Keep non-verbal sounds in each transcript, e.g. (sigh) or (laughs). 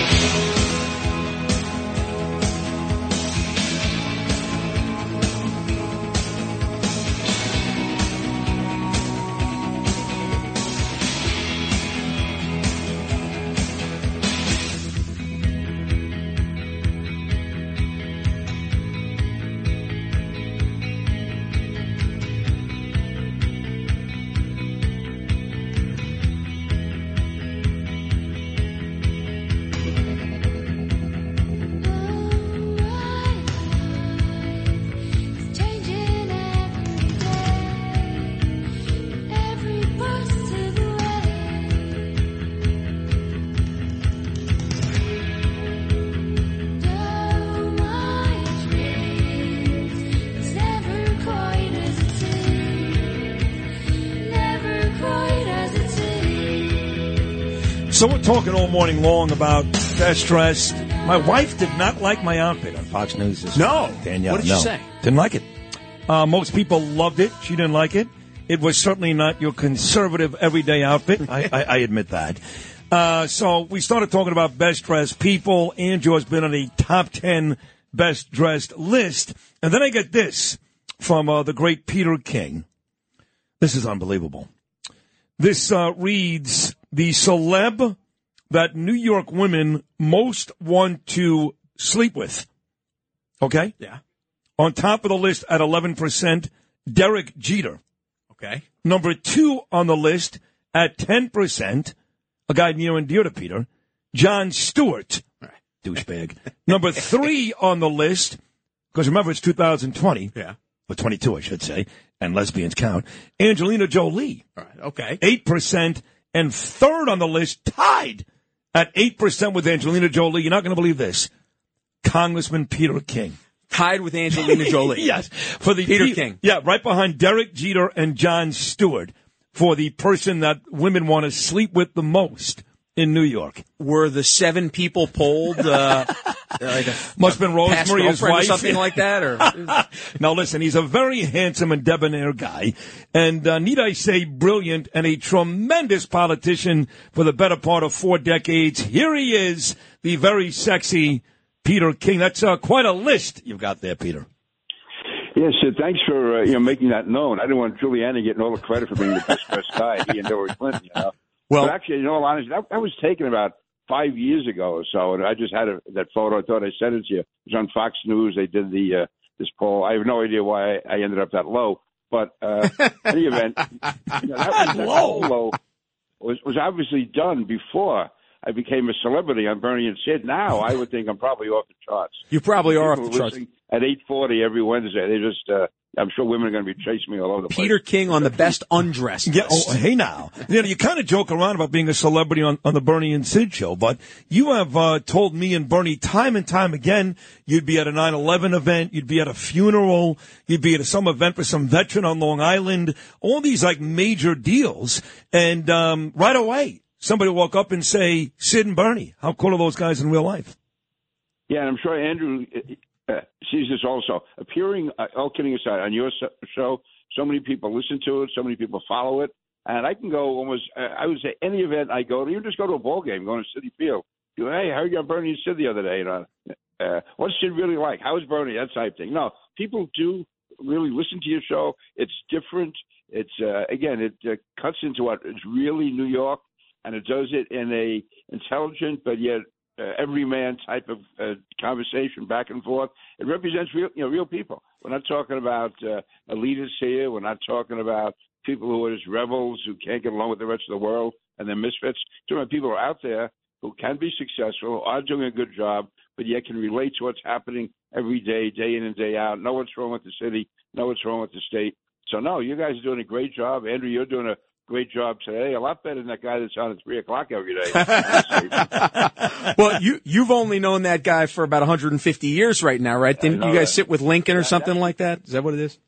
So we're talking all morning long about best dressed. My wife did not like my outfit on Fox News. This No. week, Danielle. What did she no. say? Didn't like it. Uh, most people loved it. She didn't like it. It was certainly not your conservative everyday outfit. I, I, I admit that. Uh, so we started talking about best dressed people. Andrew has been on the top 10 best dressed list. And then I get this from uh, the great Peter King. This is unbelievable. This uh, reads the celeb that New York women most want to sleep with. Okay? Yeah. On top of the list at 11%, Derek Jeter. Okay. Number two on the list at 10%, a guy near and dear to Peter, Jon Stewart. Right. (laughs) Douchebag. Number three on the list, because remember it's 2020. Yeah. Or 22, I should say, and lesbians count. Angelina Jolie. All right. Okay. 8%, and third on the list, tied at 8% with Angelina Jolie. You're not going to believe this. Congressman Peter King. Tied with Angelina Jolie. (laughs) yes. For the Peter pe- King. Yeah, right behind Derek Jeter and Jon Stewart for the person that women want to sleep with the most in New York. Were the seven people polled uh, (laughs) like a Must have been past Rosemary, his girlfriend or wife. something like that? Or (laughs) now listen, he's a very handsome and debonair guy, and uh, need I say, brilliant and a tremendous politician for the better part of four decades. Here he is, the very sexy Peter King. That's uh, quite a list you've got there, Peter. Yes, uh, thanks for uh, you know making that known. I didn't want Giuliani getting all the credit for being the best dressed guy. He and Hillary Clinton, you know. Well- but actually, in all honesty, that, that was taken about five years ago or so, and I just had a, that photo. I thought I sent it to you. It was on Fox News. They did the uh, this poll. I have no idea why I, ended up that low, but uh, in any event, (laughs) you know, that, was, that poll low was was obviously done before. I became a celebrity on Bernie and Sid. Now I would think I'm probably off the charts. you probably are off the charts. At 8:40 every Wednesday, they just. Uh, I'm sure women are going to be chasing me all over the place. Peter King on the best undressed. Yeah. Oh, hey now. You know, you kind of joke around about being a celebrity on, on the Bernie and Sid show, but you have uh, told me and Bernie time and time again you'd be at a 9/11 event, you'd be at a funeral, you'd be at some event for some veteran on Long Island. All these like major deals, and um, right away somebody will walk up and say, "Sid and Bernie, how cool are those guys in real life?" Yeah, and I'm sure Andrew (laughs) sees this also. Appearing, uh, all kidding aside, on your show, so many people listen to it, so many people follow it, and I can go almost. Uh, I would say any event I go to, even just go to a ball game, going to Citi Field. You go, hey, how you on Bernie and the other day? You know, uh, what's Sid really like? How is Bernie? That type thing. No, people do really listen to your show. It's different. It's uh, again, it uh, cuts into what is really New York, and it does it in a intelligent but yet uh, everyman type of uh, conversation back and forth. It represents real, you know, real people. We're not talking about uh, elitists here. We're not talking about people who are just rebels who can't get along with the rest of the world and they're misfits. Talking about people are out there who can be successful, are doing a good job, but yet can relate to what's happening every day, day in and day out. Know what's wrong with the city. Know what's wrong with the state. So no, you guys are doing a great job, Andrew. You're doing a great job today. A lot better than that guy that's on at three o'clock every day. (laughs) (laughs) well, you you've only known that guy for about 150 years right now, right? Didn't you guys that. sit with Lincoln or Yeah, something that- like that? Is that what it is?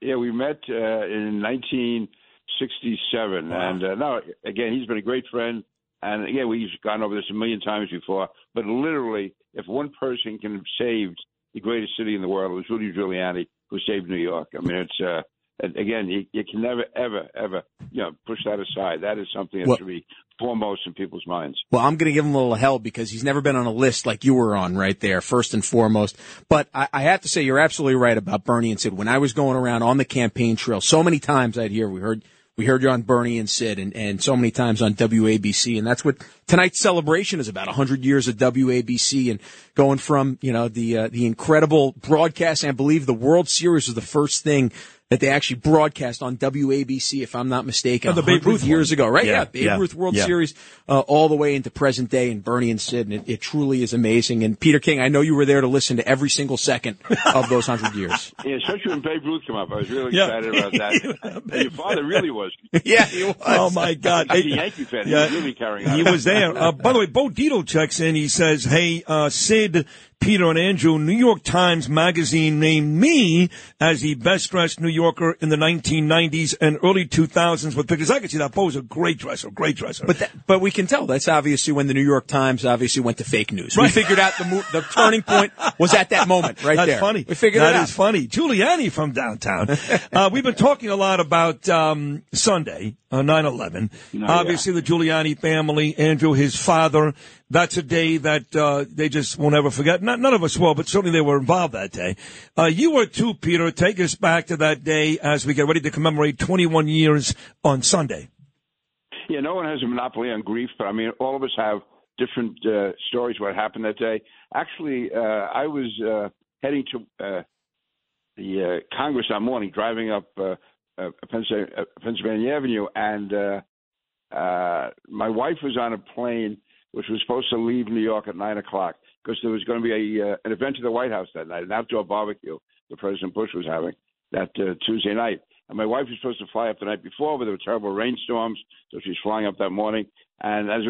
yeah, we met uh, in 1967, and uh, no, again, he's been a great friend. And again, we've gone over this a million times before. But literally, if one person can have saved the greatest city in the world, it was Rudy Giuliani who saved New York. I mean, it's uh, again, you, you can never, ever, ever, you know, push that aside. That is something that Well- should be foremost in people's minds. Well, I'm going to give him a little hell because he's never been on a list like you were on right there, first and foremost. But I, I have to say, you're absolutely right about Bernie and Sid. When I was going around on the campaign trail, so many times I'd hear, we heard, we heard you on Bernie and Sid and, and so many times on WABC. And that's what tonight's celebration is about. 100 years of WABC and going from, you know, the, uh, the incredible broadcast. And I believe the World Series was the first thing that they actually broadcast on WABC, if I'm not mistaken, Oh, the Babe Ruth years one. ago, right? Yeah, Yeah, Babe yeah, Ruth World yeah. Series uh, all the way into present day and Bernie and Sid, and it, it truly is amazing. And Peter King, I know you were there to listen to every single second of those hundred years. (laughs) Yeah, especially when Babe Ruth came up, I was really Yeah. excited about that. (laughs) and your father really was. (laughs) yeah, he was. Oh my God! He's a Yankee fan. He Yeah. was really carrying on. He was there. Uh, by the way, Bo Dietl checks in. He says, "Hey, uh, Sid, Peter, and Andrew. New York Times Magazine named me as the best dressed New Yorker in the 1990s and early 2000s with pictures. I can see that. Bo's a great dresser, great dresser. But that, but we can tell that's obviously when the New York Times obviously went to fake news. We figured out the mo- the turning point was at that moment right That's there. funny. We figured That it out. is funny. Giuliani from downtown. (laughs) uh, we've been talking a lot about um, Sunday, uh, 9-11. No, Obviously, the Giuliani family, Andrew, his father. That's a day that uh, they just won't ever forget. Not, none of us will, but certainly they were involved that day. Uh, you were too, Peter. Take us back to that day as we get ready to commemorate 21 years on Sunday. Yeah, no one has a monopoly on grief, but I mean, all of us have different uh, stories what happened that day. Actually, uh, I was uh, heading to uh, the uh, Congress that morning, driving up uh, uh, Pennsylvania, uh, Pennsylvania Avenue, and uh, uh, my wife was on a plane which was supposed to leave New York at nine o'clock because there was going to be a uh, an event at the White House that night, an outdoor barbecue that President Bush was having that uh, Tuesday night. And my wife was supposed to fly up the night before, but there were terrible rainstorms, so she was flying up that morning. And as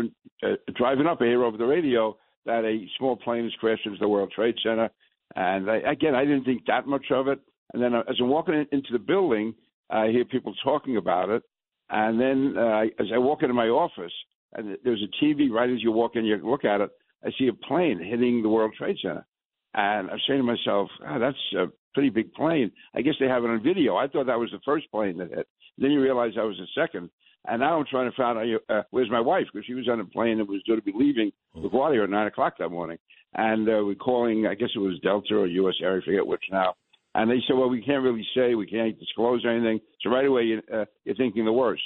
we're uh, driving up, I hear over the radio that a small plane has crashed into the World Trade Center. And I, again, I didn't think that much of it. And then uh, as I'm walking into the building, I hear people talking about it. And then uh, as I walk into my office, and there's a TV right as you walk in, you look at it, I see a plane hitting the World Trade Center. And I'm saying to myself, oh, that's a pretty big plane. I guess they have it on video. I thought that was the first plane that hit. Then you realize that was the second. And now I'm trying to find out uh, where's my wife because she was on a plane that was due to be leaving LaGuardia at nine o'clock that morning. And uh, we're calling, I guess it was Delta or U.S. Air, I forget which now. And they said, well, we can't really say, we can't disclose anything. So right away, you, uh, you're thinking the worst.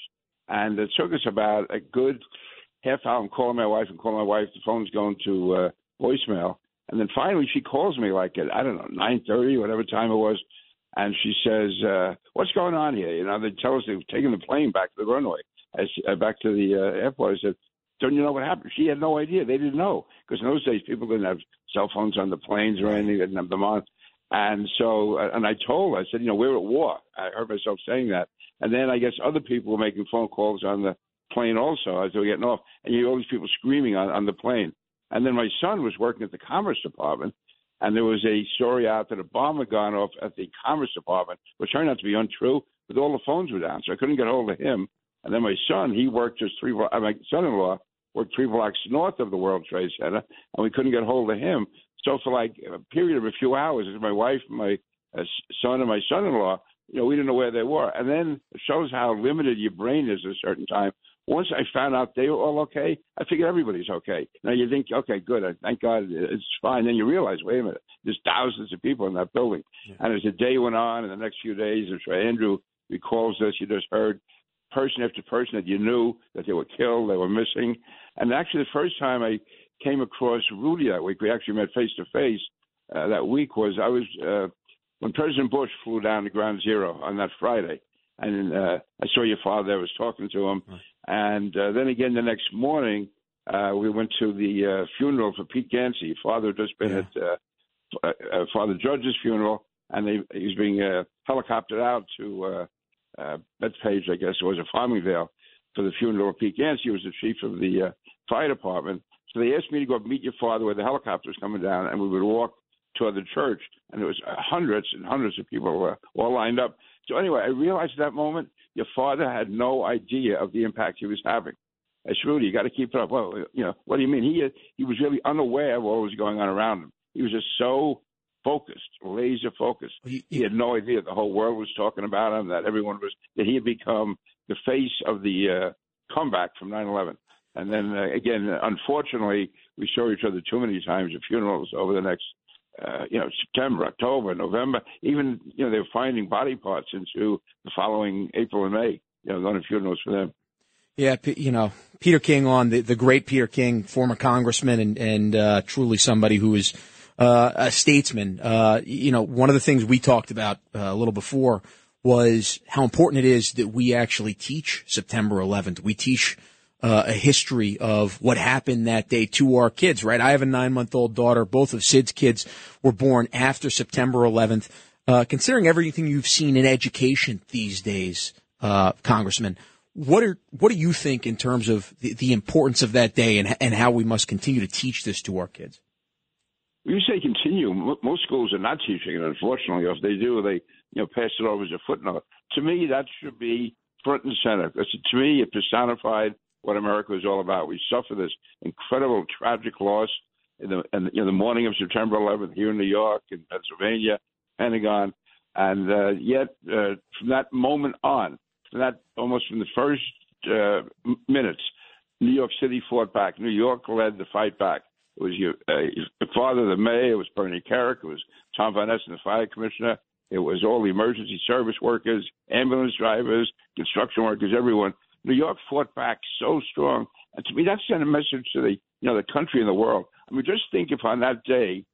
And it took us about a good half hour. I'm calling my wife and calling my wife. The phone's going to uh, voicemail. And then finally, she calls me like at I don't know nine thirty, whatever time it was, and she says, uh, "What's going on here?" You know, they tell us they've taken the plane back to the runway, I, uh, back to the uh, airport. I said, "Don't you know what happened?" She had no idea. They didn't know because in those days people didn't have cell phones on the planes or anything. They didn't have them on. And so, uh, and I told I said, "You know, we're at war." I heard myself saying that, and then I guess other people were making phone calls on the plane also as they were getting off, and you hear all these people screaming on, on the plane. And then my son was working at the Commerce Department, and there was a story out that a bomb had gone off at the Commerce Department, which turned out to be untrue, but all the phones were down, so I couldn't get hold of him. And then my son, he worked just three, uh, my son-in-law worked three blocks north of the World Trade Center, and we couldn't get hold of him. So for like a period of a few hours, my wife, my uh, son, and my son-in-law, you know, we didn't know where they were. And then it shows how limited your brain is at a certain time. Once I found out they were all okay, I figured everybody's okay. Now you think, okay, good, I- thank God it's fine. Then you realize, wait a minute, there's thousands of people in that building. And as the day went on, and the next few days, I'm sure Andrew recalls this, you just heard person after person that you knew that they were killed, they were missing. And actually, the first time I came across Rudy that week, we actually met face to face uh, that week, was I was uh, when President Bush flew down to Ground Zero on that Friday. And uh, I saw your father. I was talking to him, and uh, then again the next morning uh, we went to the uh, funeral for Pete Ganci. Father had just been Yeah. at uh, uh, Father Judge's funeral, and they, he was being uh, helicoptered out to uh, uh, Bethpage, I guess it was, a Farmingdale for the funeral of Pete Ganci, was the chief of the uh, fire department. So they asked me to go meet your father where the helicopter was coming down, and we would walk toward the church, and there was uh, hundreds and hundreds of people uh, all lined up. So anyway, I realized at that moment your father had no idea of the impact he was having. I said, Rudy, you got to keep it up. Well, you know, what do you mean? He he was really unaware of what was going on around him. He was just so focused, laser focused. He, he, he had no idea the whole world was talking about him. That everyone was that he had become the face of the uh, comeback from 9/11. And then uh, again, unfortunately, we saw each other too many times at funerals over the next, uh, you know, September, October, November. Even you know they were finding body parts into the following April and May. You know, going to funerals for them. Yeah, you know, Peter King on the, the great Peter King, former congressman and, and uh, truly somebody who is uh, a statesman. Uh, you know, one of the things we talked about uh, a little before was how important it is that we actually teach September 11th. We teach uh, a history of what happened that day to our kids, right? I have a nine month old daughter. Both of Sid's kids were born after September 11th. Uh, considering everything you've seen in education these days, uh, Congressman, what are what do you think in terms of the, the importance of that day and and how we must continue to teach this to our kids? You say continue. Most schools are not teaching it, unfortunately. If they do, they you know pass it off as a footnote. To me, that should be front and center. Because to me, it personified what America is all about. We suffer this incredible tragic loss in the in, know, the morning of September 11th here in New York, in Pennsylvania, Pentagon, and uh, yet uh, from that moment on, from that almost from the first uh, minutes, New York City fought back. New York led the fight back. It was your, uh, father, the mayor. It was Bernie Kerik. It was Tom Von Essen, the fire commissioner. It was all the emergency service workers, ambulance drivers, construction workers, everyone. New York fought back so strong, and to me, that sent a message to the you know the country and the world. I mean, just think if on that day,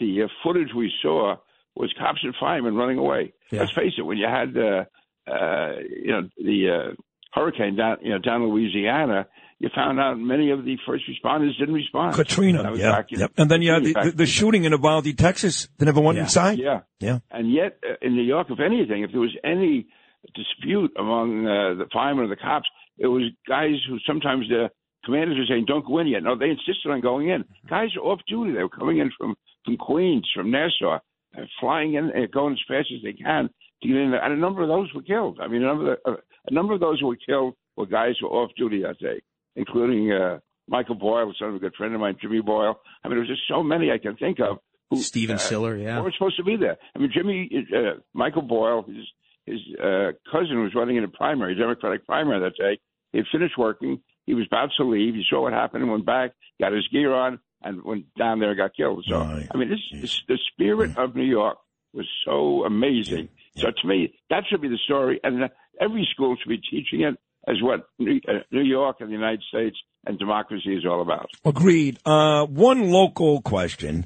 the uh, footage we saw was cops and firemen running away. Yeah. Let's face it, when you had uh, uh, you know the uh, hurricane down you know down Louisiana, you found out many of the first responders didn't respond. Katrina, yeah, back, yep. and then you had the, the, the, shooting in Uvalde, Texas. They never went yeah. inside. Yeah, yeah. And yet, uh, in New York, if anything, if there was any dispute among uh, the firemen or the cops, it was guys who sometimes the commanders were saying, "Don't go in yet." No, they insisted on going in. Guys are off duty. They were coming in from from Queens, from Nassau, uh, flying in and going as fast as they can to get in there. And a number of those were killed. I mean, a number of, the, uh, a number of those who were killed were guys who were off duty that day including uh, Michael Boyle, son of a good friend of mine, Jimmy Boyle. I mean, there was just so many I can think of. Who, Stephen uh, Siller, yeah. Who were supposed to be there. I mean, Jimmy, uh, Michael Boyle, his, his uh, cousin was running in a primary, Democratic primary that day. He had finished working. He was about to leave. He saw what happened and went back, got his gear on, and went down there and got killed. So, right. I mean, this, this, the spirit of New York was so amazing. Yeah. So, to me, that should be the story. And every school should be teaching it as what uh, New York and the United States and democracy is all about. Agreed. Uh, one local question.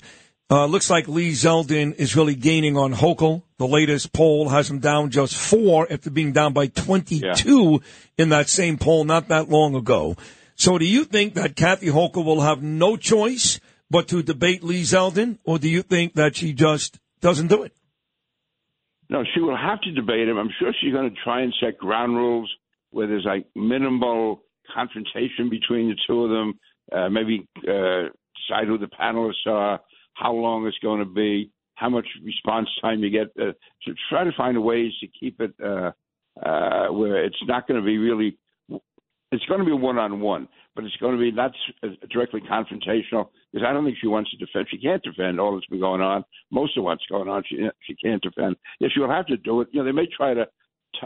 Uh, looks like Lee Zeldin is really gaining on Hochul. The latest poll has him down just four after being down by 22 yeah. in that same poll not that long ago. So do you think that Kathy Hochul will have no choice but to debate Lee Zeldin, or do you think that she just doesn't do it? No, she will have to debate him. I'm sure she's going to try and set ground rules where there's like minimal confrontation between the two of them. Uh, maybe uh, decide who the panelists are, how long it's going to be, how much response time you get. Uh, to try to find ways to keep it uh, uh, where it's not going to be really. It's going to be one on one, but it's going to be not directly confrontational because I don't think she wants to defend. She can't defend all that's been going on. Most of what's going on, she she can't defend. Yes, she'll have to do it. You know, they may try to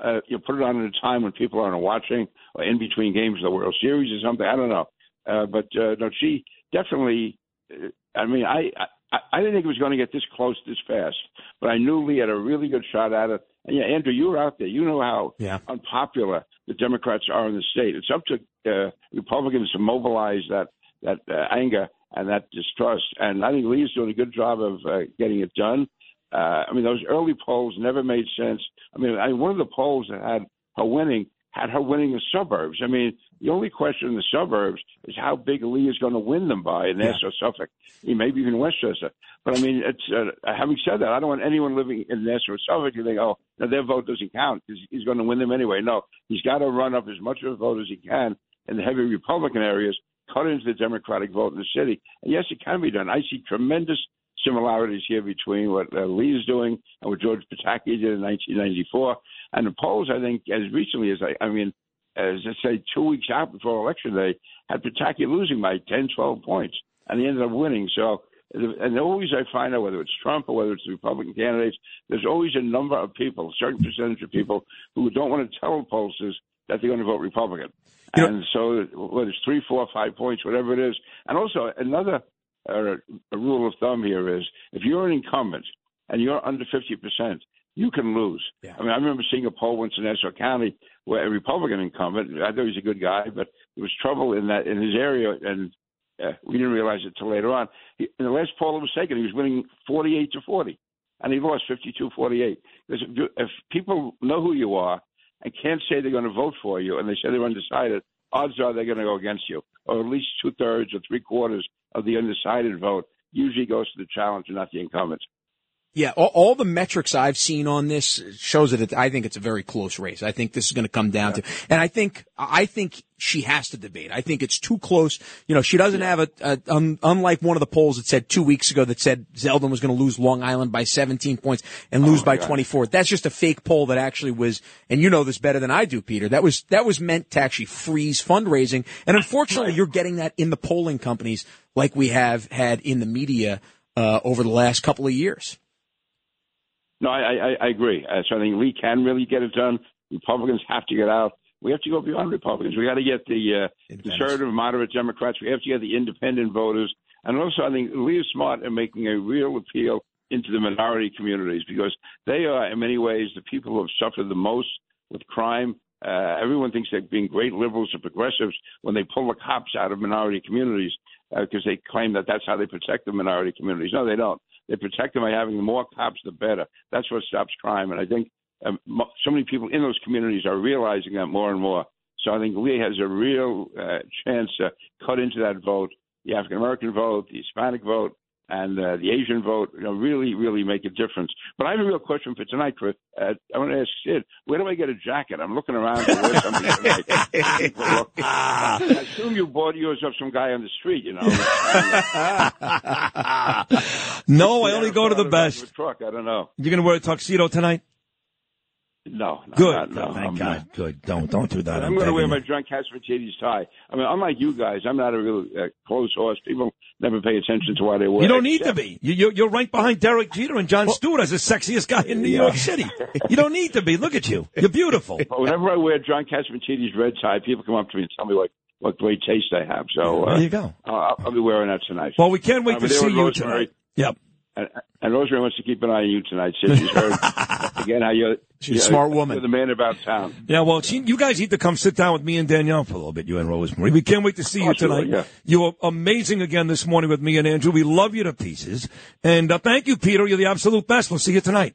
uh, you put it on at a time when people aren't watching, or in between games of the World Series or something. I don't know, uh, but uh, no, she definitely. Uh, I mean, I, I I I didn't think it was going to get this close this fast, but I knew Lee had a really good shot at it. And yeah, Andrew, you were out there. You know how yeah. unpopular the Democrats are in the state. It's up to uh, Republicans to mobilize that that uh, anger and that distrust. And I think Lee's doing a good job of uh, getting it done. Uh, I mean, those early polls never made sense. I mean, I, one of the polls that had her winning had her winning the suburbs. I mean, The only question in the suburbs is how big Lee is going to win them by in Nassau, Suffolk, maybe even Westchester. But I mean, it's uh, having said that, I don't want anyone living in Nassau, Suffolk to think, oh, no, their vote doesn't count because he's going to win them anyway. No, he's got to run up as much of a vote as he can in the heavy Republican areas, cut into the Democratic vote in the city. And yes, it can be done. I see tremendous similarities here between what uh, Lee is doing and what George Pataki did in 1994. And the polls, I think, as recently as I, I mean, as I say, two weeks out before election day, had Pataki losing by 10, 12 points, and he ended up winning. So, and always I find out whether it's Trump or whether it's the Republican candidates, there's always a number of people, a certain percentage of people who don't want to tell pollsters that they're going to vote Republican. You and so whether it's three, four, five points, whatever it is, and also another uh, a rule of thumb here is if you're an incumbent and you're under 50%, you can lose. Yeah. I mean, I remember seeing a poll once in Nassau County where a Republican incumbent, I thought he was a good guy, but there was trouble in that in his area, and uh, we didn't realize it till later on. He, in the last poll that was taken, he was winning 48 to 40, and he lost 52-48. Because if, if people know who you are and can't say they're going to vote for you, and they say they're undecided, odds are they're going to go against you, or at least two thirds or three quarters of the undecided vote usually goes to the challenger, not the incumbent. Yeah, all, all, the metrics I've seen on this shows that it, I think it's a very close race. I think this is going to come down yeah. to, and I think I think she has to debate. I think it's too close. You know, she doesn't have a, a um, unlike one of the polls that said two weeks ago that said Zeldin was going to lose Long Island by 17 points and lose oh by God. 24. That's just a fake poll that actually was, and you know this better than I do, Peter. That was that was meant to actually freeze fundraising, and unfortunately, you're getting that in the polling companies like we have had in the media uh, over the last couple of years. No, I, I, I agree. Uh, so I think Lee can really get it done. Republicans have to get out. We have to go beyond Republicans. We got to get the uh, conservative, moderate Democrats. We have to get the independent voters. And also, I think Lee is smart in making a real appeal into the minority communities because they are, in many ways, the people who have suffered the most with crime. Uh, everyone thinks they're being great liberals or progressives when they pull the cops out of minority communities because uh, they claim that that's how they protect the minority communities. No, they don't. They protect them by having more cops, the better. That's what stops crime. And I think um, so many people in those communities are realizing that more and more. So I think Lee has a real uh, chance to cut into that vote, the African American vote, the Hispanic vote, and uh, the Asian vote, you know, really, really make a difference. But I have a real question for tonight, Chris. Uh, I want to ask Sid, where do I get a jacket? I'm looking around for where something tonight. (laughs) I assume you bought yours off some guy on the street, you know. (laughs) no, I only go to the best. Truck, I don't know. You're going to wear a tuxedo tonight? No, no good. Not, no, thank I'm God. Not. Good. Don't don't do that. I'm, I'm going to wear my drunk Catsimatidis tie. I mean, unlike you guys, I'm not a real uh, close horse. People never pay attention to why they wear. You don't need to be. You, you're right behind Derek Jeter and Jon Stewart as the sexiest guy in New yeah. York City. You don't need to be. Look at you. You're beautiful. (laughs) But whenever I wear John Catsimatidis red tie, people come up to me and tell me like what great taste I have. So uh, there you go. I'll, I'll, be wearing that tonight. Well, we can't wait uh, to see you tonight. Yep. And, and Rosemary wants to keep an eye on you tonight. Since she's (laughs) heard again how you're, she's you're, a smart woman. The man about town. Yeah, well, she, you guys need to come sit down with me and Danielle for a little bit. You and Rosemary. We can't wait to see you tonight. Yeah. You were amazing again this morning with me and Andrew. We love you to pieces. And uh, thank you, Peter. You're the absolute best. We'll see you tonight.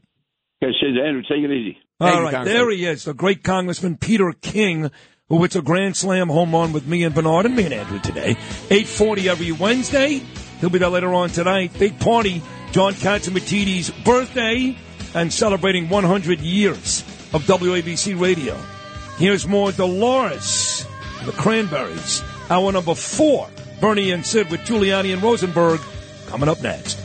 Okay, Andrew, take it easy. All thank right, there he is, the great Congressman Peter King who hits a grand slam home run with me and Bernard and me and Andrew today. 840 every Wednesday. He'll be there later on tonight. Big party John Catsimatidis' birthday and celebrating 100 years of WABC radio. Here's more Dolores, the Cranberries. Hour number four, Bernie and Sid with Giuliani and Rosenberg coming up next.